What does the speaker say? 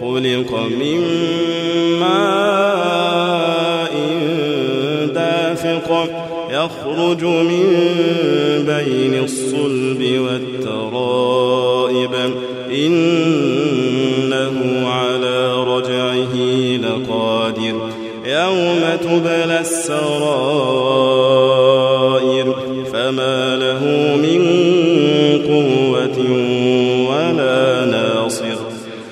خلق من ماء دافق يخرج من بين الصلب والترائب. إنه على رجعه لقادر. يوم تبلى السرائر فما له من